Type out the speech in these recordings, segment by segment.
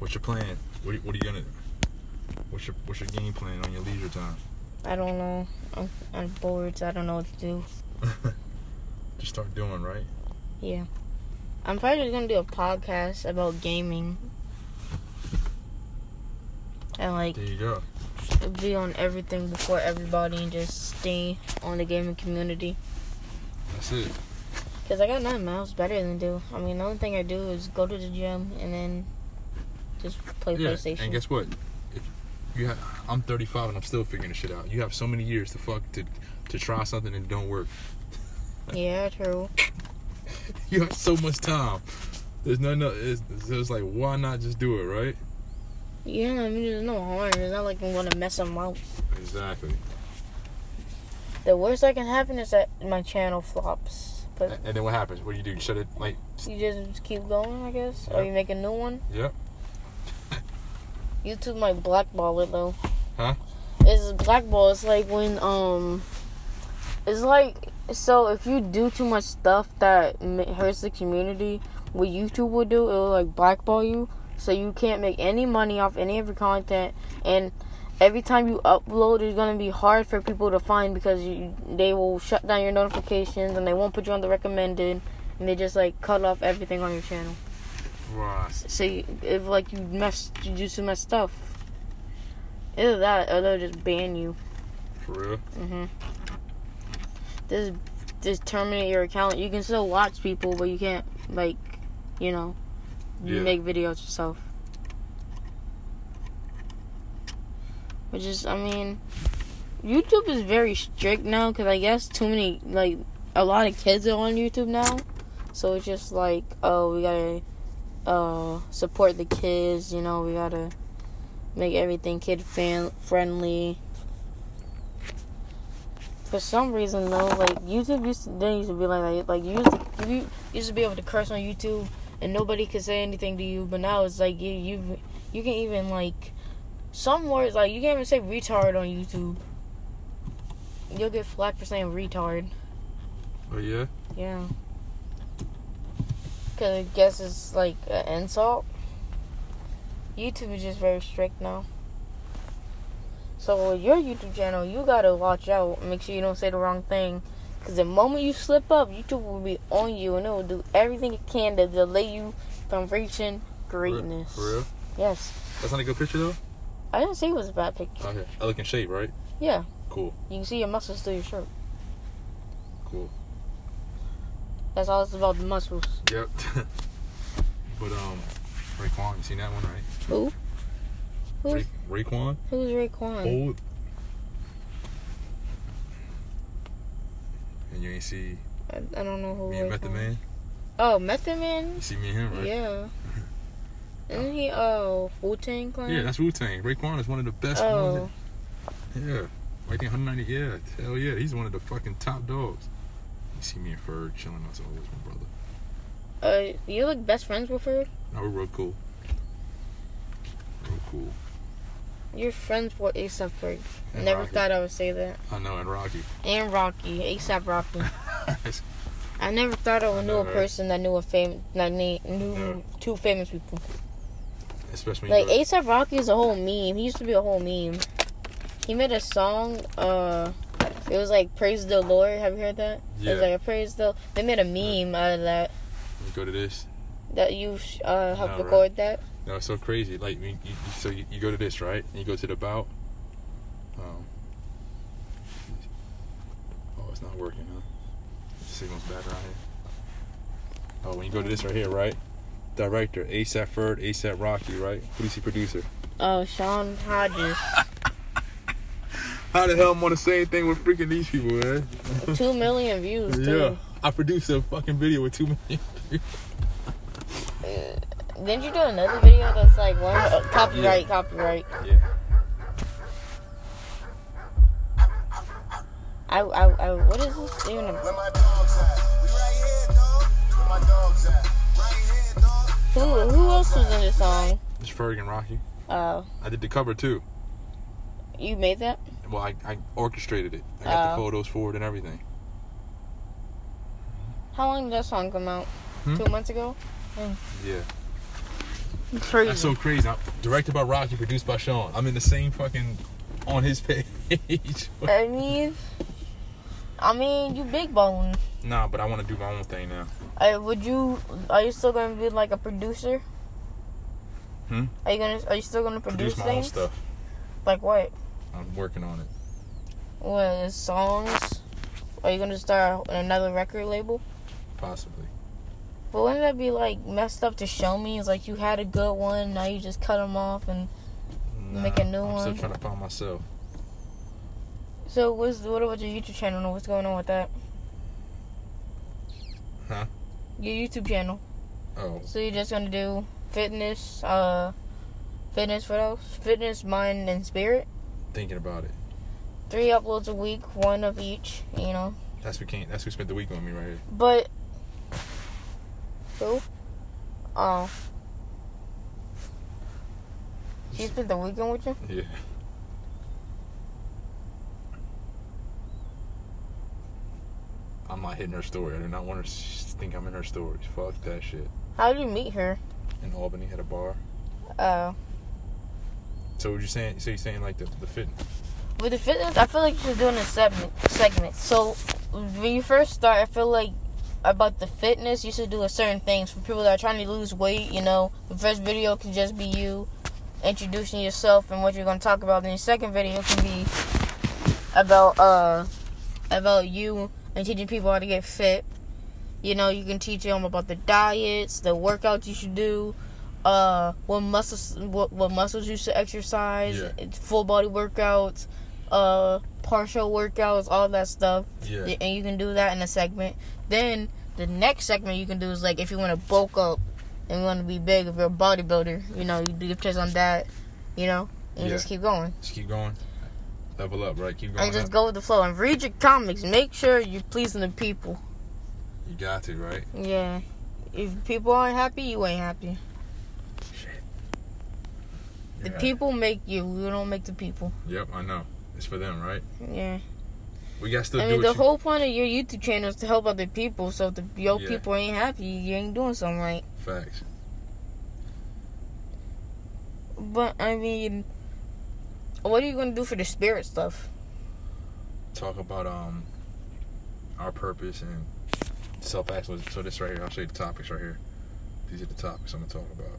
What's your plan? What, what are you gonna? What's your What's your game plan on your leisure time? I don't know. I'm, I'm bored. So I don't know what to do. Just start doing right. Yeah. I'm probably just gonna do a podcast about gaming. And like There you go. be on everything before everybody and just stay on the gaming community. That's it. Cause I got nothing else better than do. I mean, the only thing I do is go to the gym and then just play Yeah. PlayStation. And guess what? If you have, I'm 35 and I'm still figuring this shit out. You have so many years to fuck to to try something and it don't work. yeah, true. You have so much time. There's no no. It's, it's like why not just do it, right? Yeah, I mean, there's no harm. It's not like I'm gonna mess them up. Exactly. The worst that can happen is that my channel flops. But And then what happens? What do you do? You shut it like you just keep going, I guess, or you make a new one. Yep. YouTube might blackball it though. Huh? It's blackball. It's like when um, it's like so if you do too much stuff that hurts the community, what YouTube will do, it will like blackball you, so you can't make any money off any of your content, and every time you upload, it's gonna be hard for people to find because you they will shut down your notifications and they won't put you on the recommended, and they just like cut off everything on your channel. Right. You, if like you mess, you do some much stuff. Either that, or they'll just ban you. For real. hmm Just, just terminate your account. You can still watch people, but you can't like, you know, Yeah. make videos yourself. Which is, I mean, YouTube is very strict now because I guess too many like a lot of kids are on YouTube now, so it's just like, oh, we gotta uh support the kids. You know, we gotta make everything kid fan friendly. For some reason though, like YouTube used to, they used to be like that. Like you used to, you used to be able to curse on YouTube and nobody could say anything to you, but now it's like you you you can even like some words like you can't even say retard on YouTube. You'll get flack for saying retard. Oh yeah. Yeah. Cause I guess it's like an insult. YouTube is just very strict now. So your YouTube channel, you gotta watch out. Make sure you don't say the wrong thing. Cause the moment you slip up, YouTube will be on you and it will do everything it can to delay you from reaching greatness. For real. Yes. That's not a good picture though. I didn't say it was a bad picture. Okay. I look in shape, right? Yeah. Cool. You can see your muscles through your shirt. Cool. That's all it's about the muscles. Yep. but um, Raekwon, you seen that one, right? Who? Who's, Ray, Raekwon, who's Raekwon? old. And you ain't see I, I don't know who me and Raekwon Method Man. Oh, Method Man? You see me and him, right? Yeah. Isn't he, oh, Wu Tang Clan? Yeah, that's Wu Tang. Raekwon is one of the best Oh, ones. yeah. Right there, 190. Yeah, hell yeah. He's one of the fucking top dogs. You see me and Ferg chilling. Said, oh, my brother. uh, you look best friends with her? No, we're real cool. Real cool. You're friends with ASAP Ferg. And Never Rocky. thought I would say that. I know, and Rocky. And Rocky, ASAP Rocky. I never thought I I knew a person that knew a fam that knew No. two famous people. Especially Like ASAP Rocky is a whole meme. He used to be a whole meme. He made a song. Uh, it was like praise the Lord. Have you heard that? It Yeah. was like a praise the. They made a meme out of that. you go to this. That you uh helped know, right? record that. No, it's so crazy. Like, you, you, you- so you, you go to this, right? And you go to the bout. Um, oh, it's not working, huh? signal's bad around here. Oh, when you go to this right here, right? Director, ASAP Ferg, ASAP Rocky, right? Who is he producer? Oh, Sean Hodges. How the hell am I on the same thing with freaking these people, man? Two million views Yeah. I produced a fucking video with two million views. Didn't you do another video that's like one uh, copyright, copyright? Yeah. I, I, I, what is this even? A, Where my dogs at? We right here, dog. Where my dogs at? Right here, dog. who, who else was in this song? It's Ferg and Rocky. Oh. I did the cover too. you made that? Well, I, I orchestrated it. I got Oh. the photos for it and everything. How long did that song come out? Hmm? Two months ago. Yeah. Crazy. That's so crazy. I'm directed by Rocky, produced by Sean. I'm in the same fucking on his page. I mean, I mean, you big balling. nah, but I want to do my own thing now. Uh, would you? Are you still gonna be like a producer? Hmm? Are you gonna? Are you still gonna produce, Produce my own things? stuff. Like what? I'm working on it. What is songs? Are you gonna start another record label? Possibly. But wouldn't that be like messed up to show me? It's like you had a good one, now you just cut them off, and Make a new I'm one. still trying to find myself. so what's what about your YouTube channel? and What's going on with that? Huh? Your YouTube channel. Oh, So you're just gonna do fitness, uh, fitness. What else? Fitness, mind, and spirit. Thinking about it. Three uploads a week, one of each. You know, That's who came. That's who spent the week on me right here. but who? Oh, she spent the weekend with you. Yeah. I'm not hitting her story. I do not want her to think I'm in her stories. Fuck that shit. How did you meet her? In Albany, at a bar. Uh, So what you saying? So you saying like the the fit? with the fitness, I feel like you're doing a segment. Segment. So when you first start, I feel like about the fitness, you should do a certain things for people that are trying to lose weight. You know, the first video can just be you introducing yourself and what you're going to talk about. Then your second video can be about uh about you and teaching people how to get fit. You know, you can teach them about the diets, the workouts you should do, uh, what muscles what, what muscles you should exercise, Yeah. full body workouts, uh, partial workouts, all that stuff. Yeah. And you can do that in a segment. Then the next segment you can do is like if you want to bulk up and you want to be big, if you're a bodybuilder, you know, you do your test on that, you know, and you just keep going. Just keep going. Level up, right? Keep going. And just up. go with the flow and read your comics. Make sure you're pleasing the people. You got to, right? Yeah. If people aren't happy, you ain't happy. The Yeah. people make you. You don't make the people. Yep, I know. It's for them, right? Yeah. We got to still I mean, the whole point of your YouTube channel is to help other people. So if the, your Yeah. people ain't happy, you ain't doing something right. Facts. But I mean, what are you gonna do for the spirit stuff? Talk about um our purpose and self actualization. So this right here, I'll show you the topics right here. These are the topics I'm gonna talk about.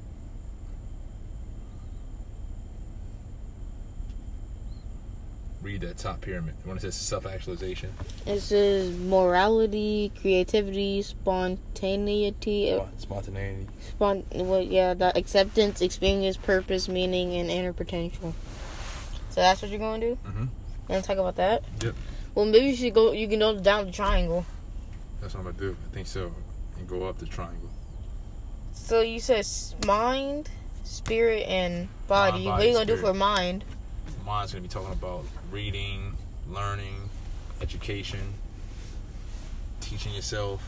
Read that top pyramid. When it says self actualization, It says morality, creativity, spontaneity, spontaneity. spon- what? Yeah, that acceptance, experience, purpose, meaning, and inner potential. So that's what you're gonna do. Mhm. You wanna talk about that? Yep. Well, maybe you should go. You can go down the triangle. That's what I'm gonna do. I think so. And go up the triangle. So you said mind, spirit, and body. Mind, what are you gonna do for mind? Mine's gonna be talking about reading, learning, education, teaching yourself.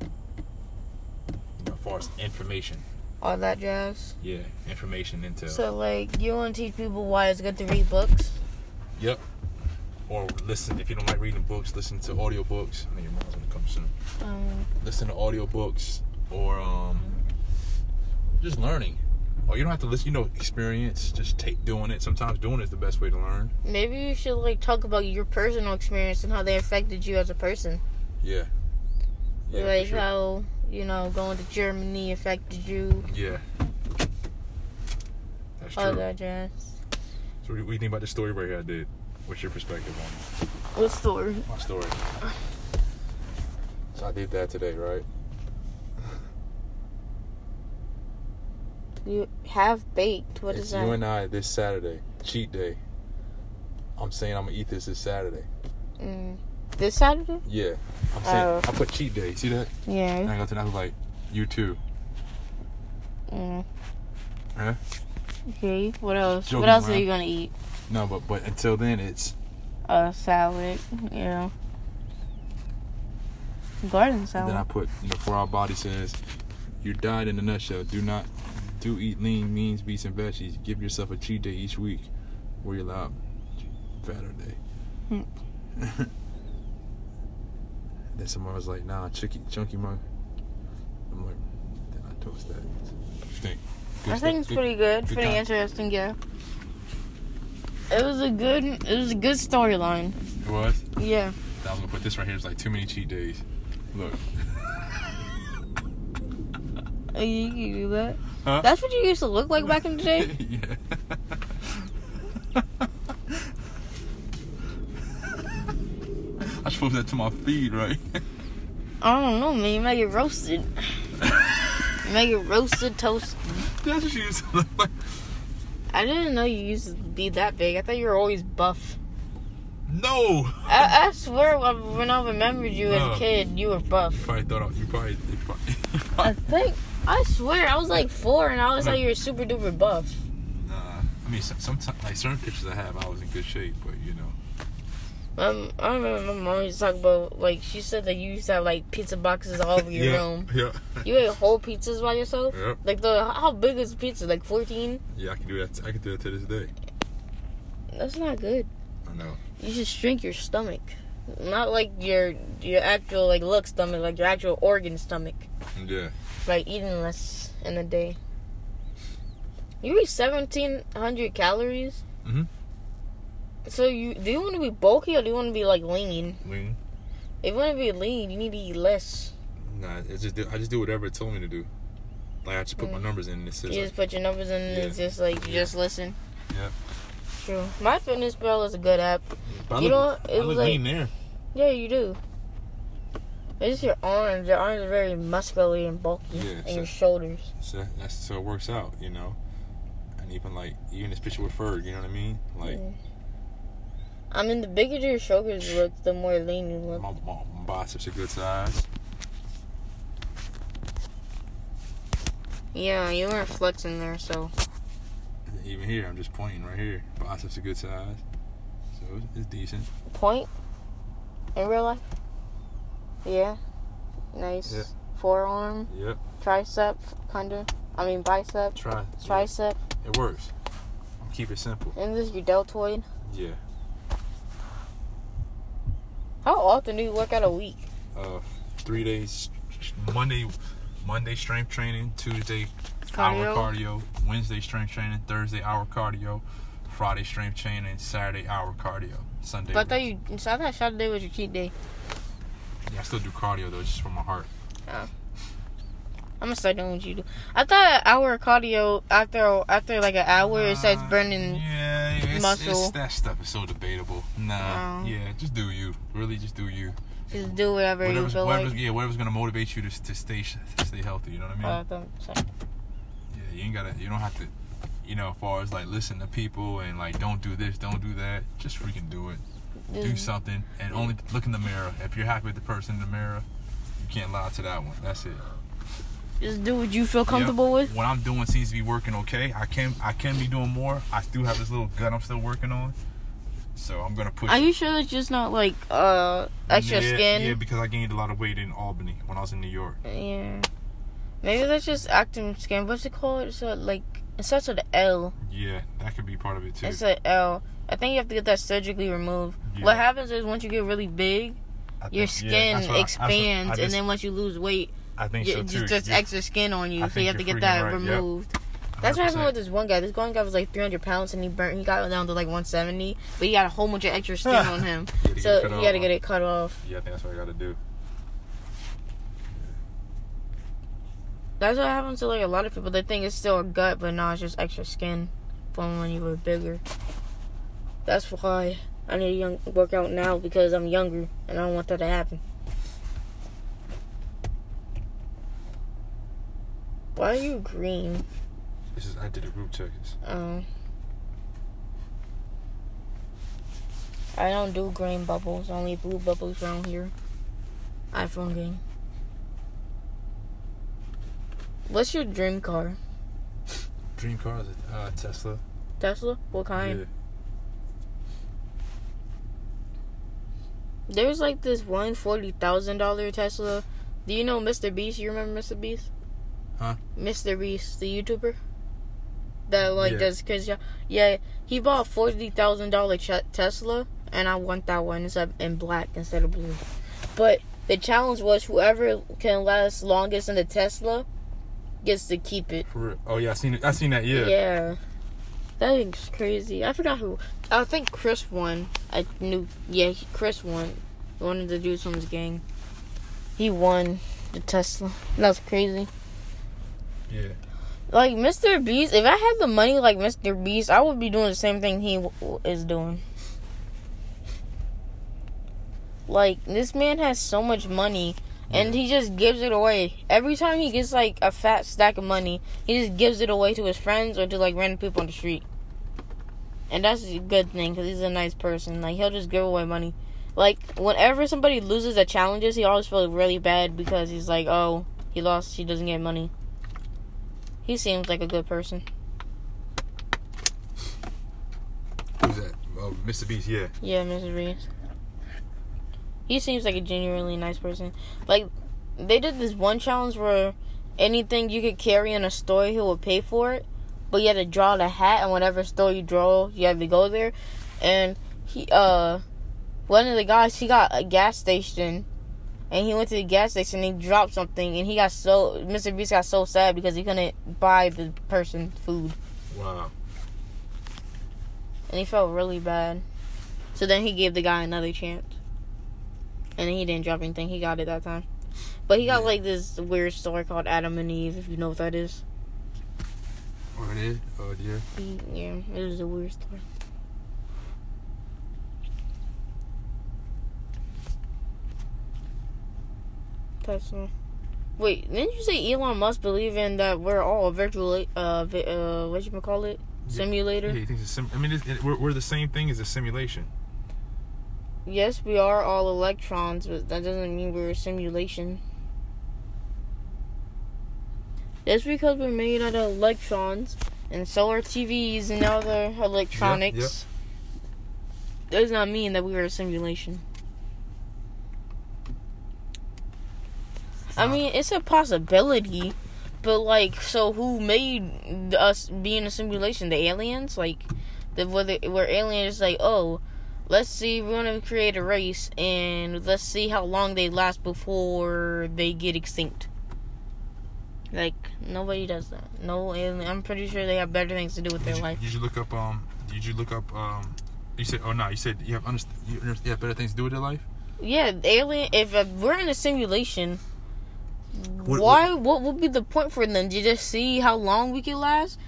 You know, as far as information. All that jazz. Yeah, information intel. So like, you want to teach people why it's good to read books. Yep. Or listen if you don't like reading books, listen to audiobooks. I know your mom's gonna come soon. Um, Listen to audiobooks or um just learning. Or you don't have to listen, you know, experience. Just take doing it. Sometimes doing it is the best way to learn. maybe you should like talk about your personal experience and how they affected you as a person. Yeah. Yeah, like sure. how you know going to Germany affected you. Yeah. That's All true. that jazz. So what do you think about the story right here I did? What's your perspective on it? What story? my story? So I did that today, right? You have baked. What is it's that? you and I this Saturday, cheat day. I'm saying I'm gonna eat this this Saturday. Mm. This Saturday? Yeah, I'm saying Oh. I put cheat day. See that? Yeah. And. I go to that like, you too. Mm. Huh? Okay. What else? Joking what else are you gonna eat? No, but but until then it's A salad. Yeah. Garden and salad. then I put you know for our body says you died in a nutshell. Do not do eat lean means beets and veggies. Give yourself a cheat day each week where you're allowed fatter day. Hmm. then someone was like, nah, chunky chunky mug. I'm like, then I toast that. think? I think it's pretty good, good pretty interesting. Yeah. It was a good, it was a good storyline. It was. Yeah. I was gonna put this right here. It's like too many cheat days. Look. You can do that. Huh? That's what you used to look like back in the day. yeah. I should post that to my feed, right? I don't know, man. You make it roasted. You make it roasted toast. That's what you used to look like. I didn't know you used to be that big. I thought you were always buff. No. I, I swear, when I remembered you as a kid, you were buff. You probably thought I, you probably, you probably, you I think. I swear, I was like four, and I always thought you were super duper buff. Nah, I mean, sometimes like certain pictures I have, I was in good shape, but you know, Um, I remember my mom used to talk about like she said that you used to have like pizza boxes all over your yeah, room. yeah, You ate whole pizzas by yourself. yeah, Like the how big is the pizza? Like fourteen? yeah. I can do that. I can do that to this day. That's not good. I know. You should shrink your stomach, not like your your actual like look stomach, like your actual organ stomach. Yeah. By eating less in a day. You eat seventeen hundred calories. Mhm. So you do you want to be bulky or do you want to be like lean? Lean. If you want to be lean, you need to eat less. Nah, it's just I just do whatever it told me to do. Like I just put my Mm. numbers in and it says You like, just put your numbers in and it's just like you Yeah. just listen. Yeah. True. My Fitness Pal is a good app. But I You look, know? I It look was like- lean there. Yeah, you do. It's just your arms. Your arms are very muscular and bulky, Yeah, and so- your shoulders. So that's so it works out, you know. And even like even this picture with Ferg, you know what I mean? Like Yeah. I mean, the bigger your shoulders look, the more lean you look. my, my, my biceps are good size. Yeah, you weren't flexing there, so Even here, I'm just pointing right here. Biceps are good size, so it's, it's decent. point in real life. Yeah, nice. Yeah. Forearm, Yep. tricep, kinda. I mean bicep, Try. tricep, It works. Keep it simple. and this is your deltoid. Yeah. How often do you work out a week? Uh, three days. Monday, Monday strength training. Tuesday Cardio? hour cardio. Wednesday strength training. Thursday hour cardio. Friday strength training. Saturday hour cardio. Sunday. But I thought you. So I thought Saturday was your cheat day. Yeah, I still do cardio though, just for my heart. I'm gonna start doing what you do. I thought an hour of cardio after after like an hour it starts Uh, burning. Yeah, it's, muscle. It's, that stuff is so debatable. Nah, Oh. yeah, just do you. Really, just do you. Just do whatever you Whatever's, feel whatever's like. yeah, whatever's gonna motivate you to, to stay to stay healthy. You know what I mean? Uh, yeah, you ain't gotta. You don't have to. You know, as far as like listen to people and like don't do this, don't do that. Just freaking do it. Do Just- something and only look in the mirror. If you're happy with the person in the mirror, you can't lie to that one. That's it. Just do what you feel comfortable with. What I'm doing seems to be working okay. I can I can be doing more. I still have this little gut I'm still working on. So I'm gonna push. Are you sure it's just not like uh extra yeah, skin? Yeah, because I gained a lot of weight in Albany when I was in New York. Yeah. Maybe that's just acting skin. What's it called? It's like it starts with an L. Yeah, that could be part of it too. It's an L. I think you have to get that surgically removed. Yeah. What happens is once you get really big, I your think- yeah, skin I- I expands, and then once you lose weight, I think you, so just too. You- extra skin on you, I so you have to get that right, yep. removed. That's what happened 100%. with this one guy. This one guy was like 300 pounds and he burnt. He got down to like 170, but he got a whole bunch of extra skin on him, You had to get so he had to get it cut off. Yeah, I think that's what I got to do. That's what happens to like a lot of people. They think it's still a gut, but no, it's just extra skin from when you were bigger. That's why I need to young, work out now because I'm younger and I don't want that to happen. Why are you green? This is I did a group check. Oh. I don't do green bubbles, only blue bubbles around here. iPhone game. What's your dream car? Dream car is a uh, Tesla. Tesla? What kind? Yeah. There's like this one forty thousand dollar Tesla. Do you know Mr. Beast? You remember Mr. Beast? Huh? Mr. Beast, the YouTuber. That like Yeah. does crazy. Yeah, he bought forty thousand dollar Tesla, and I want that one. It's up in black instead of blue. But the challenge was whoever can last longest in the Tesla gets to keep it. Oh yeah, I seen it. I seen that. Yeah. Yeah. That is crazy. I forgot who. I think Chris won. I knew. Yeah, Chris won. One of the dudes from his gang. He won the Tesla. That's crazy. Yeah. Like Mr. Beast, if I had the money like Mr. Beast, I would be doing the same thing he w- is doing. Like this man has so much money, and he just gives it away. Every time he gets like a fat stack of money, he just gives it away to his friends or to like random people on the street. And that's a good thing because he's a nice person. Like he'll just give away money. Like whenever somebody loses at challenges, he always feels really bad because he's like, oh, he lost, he doesn't get money. He seems like a good person. Who's that? Oh, Mr. Beast. Yeah. Yeah, Mr. Reeves. He seems like a genuinely nice person. Like, they did this one challenge where anything you could carry in a store, he would pay for it. But you had to draw the hat, and whatever store you draw, you had to go there. And he, uh, one of the guys, he got a gas station. And he went to the gas station and he dropped something. And he got so, Mr. Beast got so sad because he couldn't buy the person food. Wow. and he felt really bad. So then he gave the guy another chance, and he didn't drop anything. He got it that time, but he got Yeah. like this weird story called Adam and Eve. If you know what that is, Oh, it is. Oh, yeah. yeah, it was a weird story. Tesla. Wait, didn't you say Elon Musk believe in that we're all a virtual, uh, vi- uh, what you call it, simulator? Yeah, he thinks it's sim- I mean, it's, it, we're, we're the same thing as a simulation. Yes, we are all electrons, but that doesn't mean we're a simulation. Just because we're made out of electrons, and so are TVs and other electronics, does not mean that we are a simulation. I mean, it's a possibility, but like, so who made us be in a simulation? The aliens, like, the whether where aliens like, oh, let's see, we're gonna create a race, and let's see how long they last before they get extinct. Like nobody does that. No alien. I'm pretty sure they have better things to do with their you, life. did you look up? Um. Did you look up? Um. You said. Oh no. You said you have you, have better things to do with your life. Yeah, alien. If uh, we're in a simulation, What- why? What would be the point for them to just see how long we can last?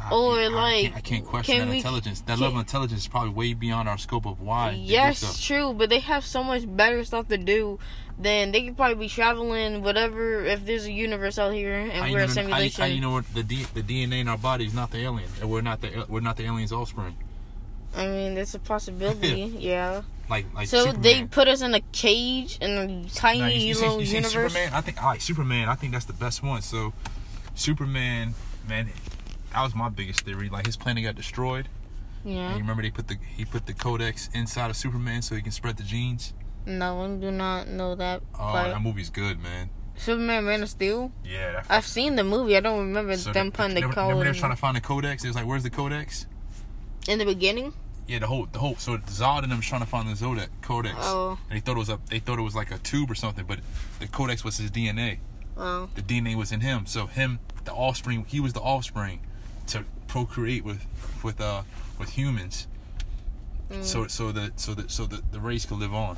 I- Or, I, like, can't, I can't question can that we- intelligence. That level of intelligence is probably way beyond our scope of why. Yes, true, but they have so much better stuff to do. Then they could probably be traveling, whatever. If there's a universe out here and How we're know a simulation, How you know what the D, the DNA in our body is not the alien, and we're not the we're not the alien's offspring. I mean, it's a possibility. yeah. Like like So Superman. they put us in a cage in a tiny Now, you, you, little seen, you universe. Superman? I think I like Superman. I think that's the best one. So, Superman, man, that was my biggest theory. Like his planet got destroyed. And Yeah. you remember they put the he put the codex inside of Superman so he can spread the genes. No, I do not know that. Oh, part. that movie's good, man. Superman Man of Steel. Yeah, that I've seen the movie. I don't remember so them putting the remember, code remember they were trying to find the codex. It was like, where's the codex? in the beginning. Yeah, the whole the whole so Zod and them trying to find the Zodiac codex. Oh. And they thought it was a they thought it was like a tube or something, but the codex was his DNA. Oh, The DNA was in him. So him, the offspring, he was the offspring to procreate with with uh with humans. Mm. So so that so that so that the race could live on.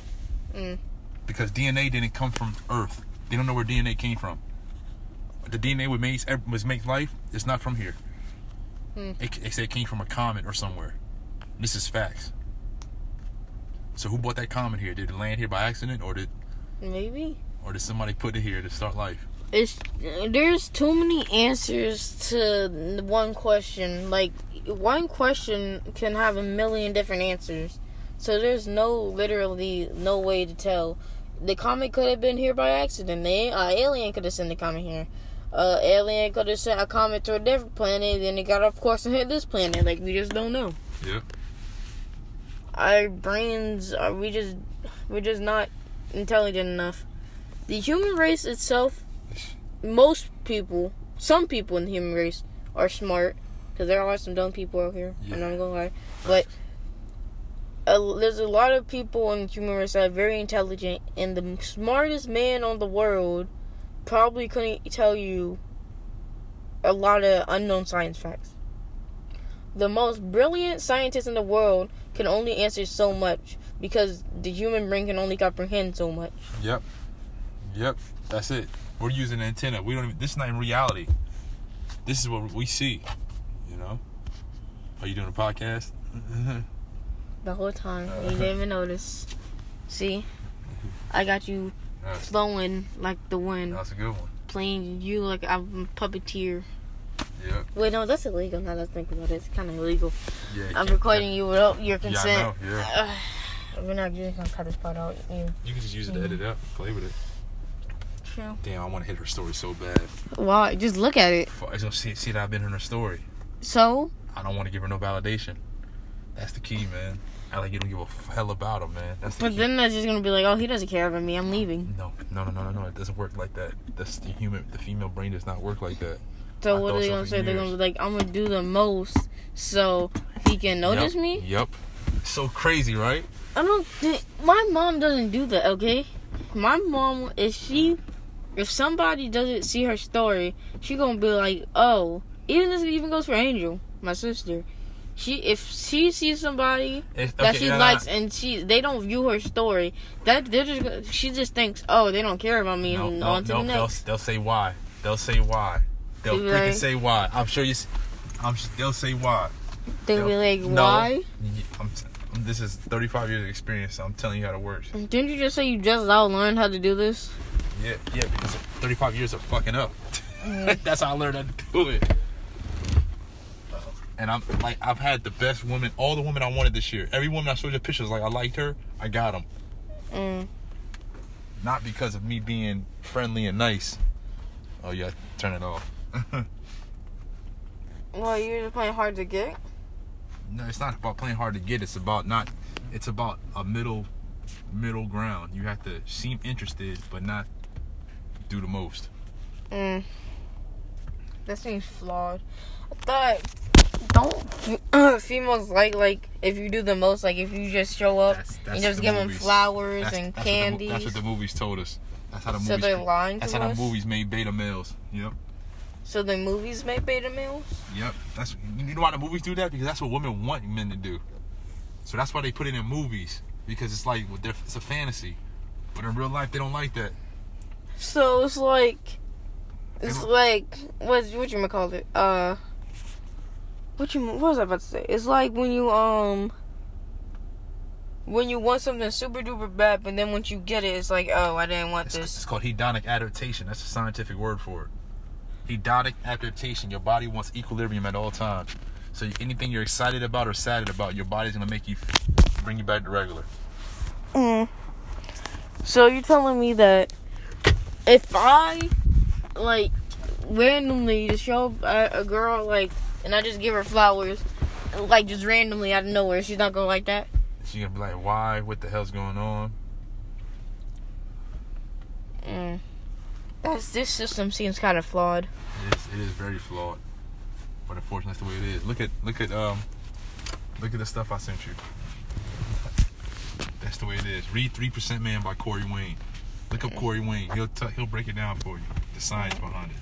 Mm. Because DNA didn't come from Earth. They don't know where DNA came from. The DNA was makes was makes life. It's not from here. Hmm. It, they say it came from a comet or somewhere. This is facts. So who brought that comet here? Did it land here by accident, or did maybe. or did somebody put it here to start life? It's there's too many answers to one question. Like one question can have a million different answers. So there's no literally no way to tell. The comet could have been here by accident. The uh, alien could have sent the comet here. Uh, alien could have sent a comet to a different planet, then it got off course and hit this planet. Like we just don't know. Yep. Our brains are we just we're just not intelligent enough. The human race itself, most people, some people in the human race are smart because there are some dumb people out here. I'm not gonna lie, but uh, there's a lot of people in the human race that are very intelligent, and the smartest man on the world probably couldn't tell you a lot of unknown science facts. The most brilliant scientists in the world can only answer so much because the human brain can only comprehend so much. Yep. Yep. That's it. We're using an antenna. We don't even this is not in reality. This is what we see. You know? Are you doing a podcast? Mm-hmm. The whole time. You didn't even notice. See? Mm-hmm. I got you flowing like the wind. that's a good one. Playing you like I'm a puppeteer. Yep. Wait, no, that's illegal. Now let's think about it. It's kind of illegal. Yeah. I'm recording you without your consent. Yeah, I know. Yeah. We're not just gonna cut this part out. You. You can just use it to edit out, play with it. True. Damn, I want to hit her story so bad. Why? Just look at it. Just see, see that I've been in her story. So, I don't want to give her no validation. That's the key, man. I like you don't give a hell about him, man. That's the but key. then that's just gonna be like, oh, he doesn't care about me. I'm leaving. no, no, no, no, no, no. It doesn't work like that. That's the human. The female brain does not work like that. So I what are they gonna say? They're gonna be like, I'm gonna do the most so he can notice Yup, me. Yep. So crazy, right? I don't. Think, my mom doesn't do that. Okay, my mom if she, if somebody doesn't see her story, she gonna be like, oh, even this even goes for Angel, my sister. She if she sees somebody It's- that okay, she likes and she they don't view her story, that they're just she just thinks, oh, they don't care about me. No, and no, on to no. the They'll, they'll say why. They'll say why. They'll freaking like- say why. I'm sure you. s- I'm. s- They'll say why. They'll be like, why? I'm, t- this is 35 years of experience. So I'm telling you how it works. Didn't you just say you just now learned how to do this? Yeah, yeah, because 35 years of fucking up. That's how I learned how to do it. And I'm like, I've had the best women, all the women I wanted this year. Every woman I showed you pictures, like I liked her, I got them. Mm. Not because of me being friendly and nice. Oh yeah, turn it off. Well, you're just playing hard to get. no, it's not about playing hard to get. It's about not. It's about a middle, middle ground. You have to seem interested, but not do the most. Mm. That seems flawed. I thought don't females like like if you do the most like if you just show up That's- and just the give them flowers That's, and that's What the, that's what the movies told us. That's how the so movies. they're lying That's to how us. the movies made beta males. Yep. So the movies make beta males. Yep. That's you know why the movies do that because that's what women want men to do. So that's why they put it in movies because it's like they're- it's a fantasy, but in real life they don't like that. So it's like it's like what's what you call it? Uh, what you what was I about to say? It's like when you um when you want something super duper bad, but then once you get it, it's like oh I didn't want It's, this. it's called hedonic adaptation. That's a scientific word for it. Hedonic adaptation. Your body wants equilibrium at all times. So anything you're excited about or sad about, your body's gonna make you bring you back to regular. Mm. So you're telling me that if I like randomly just show up at a girl like and I just give her flowers like just randomly out of nowhere, she's not gonna like that? She's gonna be like, "Why? What the hell's going on?" Mm. That's this system seems kind of flawed. It is, it is very flawed, but unfortunately, that's the way it is. Look at look at um look at the stuff I sent you. That's the way it is. Read Three Percent Man by Corey Wayne. Look up Corey Wayne. He'll t- he'll break it down for you. The science behind it.